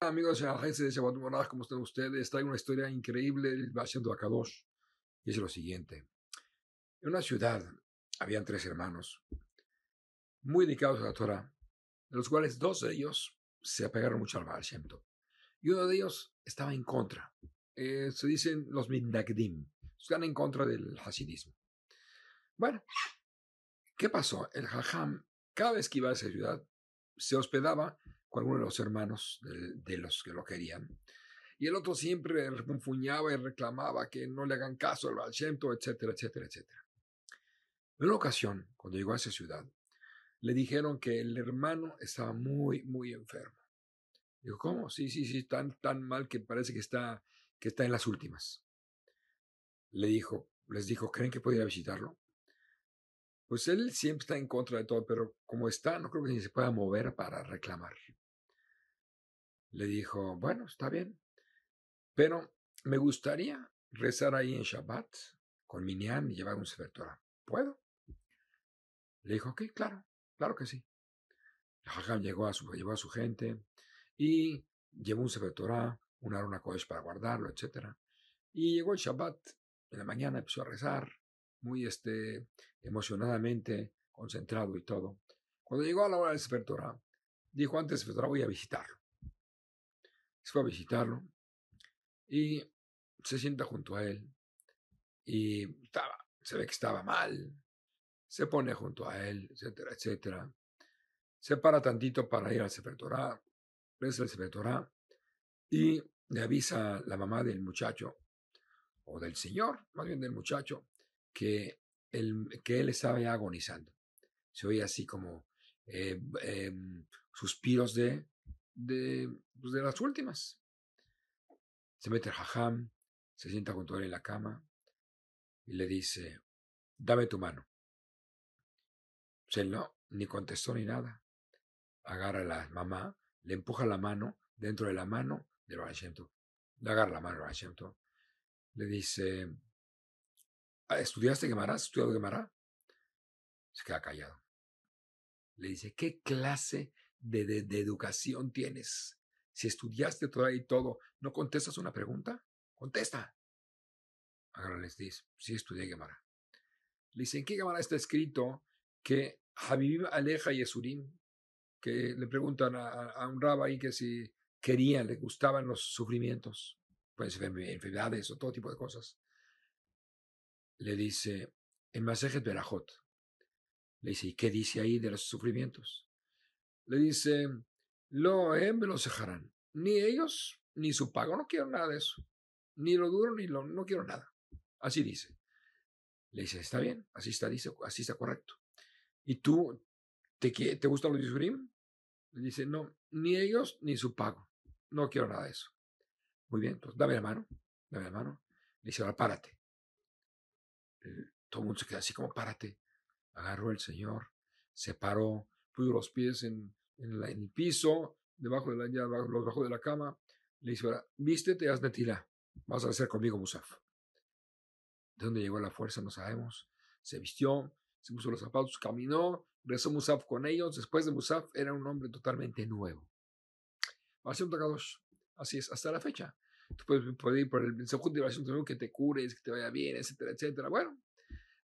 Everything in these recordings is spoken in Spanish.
Amigos de Shabbat ¿cómo están ustedes? Traigo una historia increíble del Bashem Akadosh. Y es lo siguiente. En una ciudad habían tres hermanos muy dedicados a la Torah, de los cuales dos de ellos se apegaron mucho al Baal Y uno de ellos estaba en contra. Eh, se dicen los Mindagdim. Están en contra del Hasidismo. Bueno, ¿qué pasó? El Hajam, cada vez que iba a esa ciudad, se hospedaba con alguno de los hermanos de, los que lo querían. Y el otro siempre refunfuñaba y reclamaba que no le hagan caso al Baal etcétera, etcétera, etcétera. En una ocasión, cuando llegó a esa ciudad, le dijeron que el hermano estaba muy, muy enfermo. Dijo, ¿cómo? Sí, sí, sí, tan, tan mal que parece que está, que está en las últimas. Le dijo, les dijo, ¿creen que podría visitarlo? Pues él siempre está en contra de todo, pero como está, no creo que ni se pueda mover para reclamar. Le dijo, bueno, está bien, pero me gustaría rezar ahí en Shabbat con Minyan y llevar un Sefer ¿Puedo? Le dijo, ok, claro. Claro que sí. El llegó a su, llevó a su gente y llevó un Sefer un Arona Kodesh para guardarlo, etc. Y llegó el Shabbat, en la mañana empezó a rezar, muy este, emocionadamente, concentrado y todo. Cuando llegó a la hora del Sefer dijo antes del Sefer voy a visitarlo. Se fue a visitarlo y se sienta junto a él y estaba, se ve que estaba mal, se pone junto a él, etcétera, etcétera. Se para tantito para ir al Sefer Torah, reza el y le avisa la mamá del muchacho, o del señor, más bien del muchacho, que, el, que él estaba ya agonizando. Se oye así como eh, em, suspiros de, de, pues, de las últimas. Se mete el jajam, se sienta junto a él en la cama y le dice, dame tu mano. Pues él no, ni contestó ni nada. Agarra a la mamá, le empuja la mano dentro de la mano del Barashemto. Le agarra la mano Barashemto. Le dice, ¿estudiaste Gemara? ¿Has estudiado Gemara? Se queda callado. Le dice, ¿qué clase de, de, educación tienes? Si estudiaste todo y todo, ¿no contestas una pregunta? Contesta. Agarra les dice, sí estudié Gemara. Le dice, ¿en qué Gemara está escrito que Habibim Aleja y Esurim, que le preguntan a, un rabbi que si querían, le gustaban los sufrimientos, pueden ser enfermedades o todo tipo de cosas. Le dice, en Masejet Berajot, le dice, ¿y qué dice ahí de los sufrimientos? Le dice, lo em lo sejarán. Ni ellos, ni su pago, no quiero nada de eso. Ni lo duro, ni lo, no quiero nada. Así dice. Le dice, está bien, así está, dice, así está correcto. ¿Y tú te, te gustan los Yisurim? Le dice, no, ni ellos ni su pago. No quiero nada de eso. Muy bien, pues dame la mano, dame la mano. Le dice, ahora párate. Todo el mundo se queda así como párate. Agarró el Señor, se paró, puso los pies en, el piso, debajo de la, ya, debajo de la cama. Le dice, vístete, haz tila. Vas a hacer conmigo Musaf. ¿De dónde llegó la fuerza? No sabemos. Se vistió, se puso los zapatos, caminó, rezó Musaf con ellos. Después de Musaf era un hombre totalmente nuevo. Así es, hasta la fecha. Tú puedes, ir por el Sejud de que te cures, que te vaya bien, etcétera, etcétera. Bueno,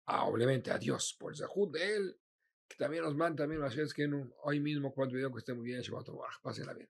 ah, obviamente a Dios por el Sejud de él, que también nos manda también las veces que hoy mismo cuando video que esté muy bien, Shabbat Pásenla bien.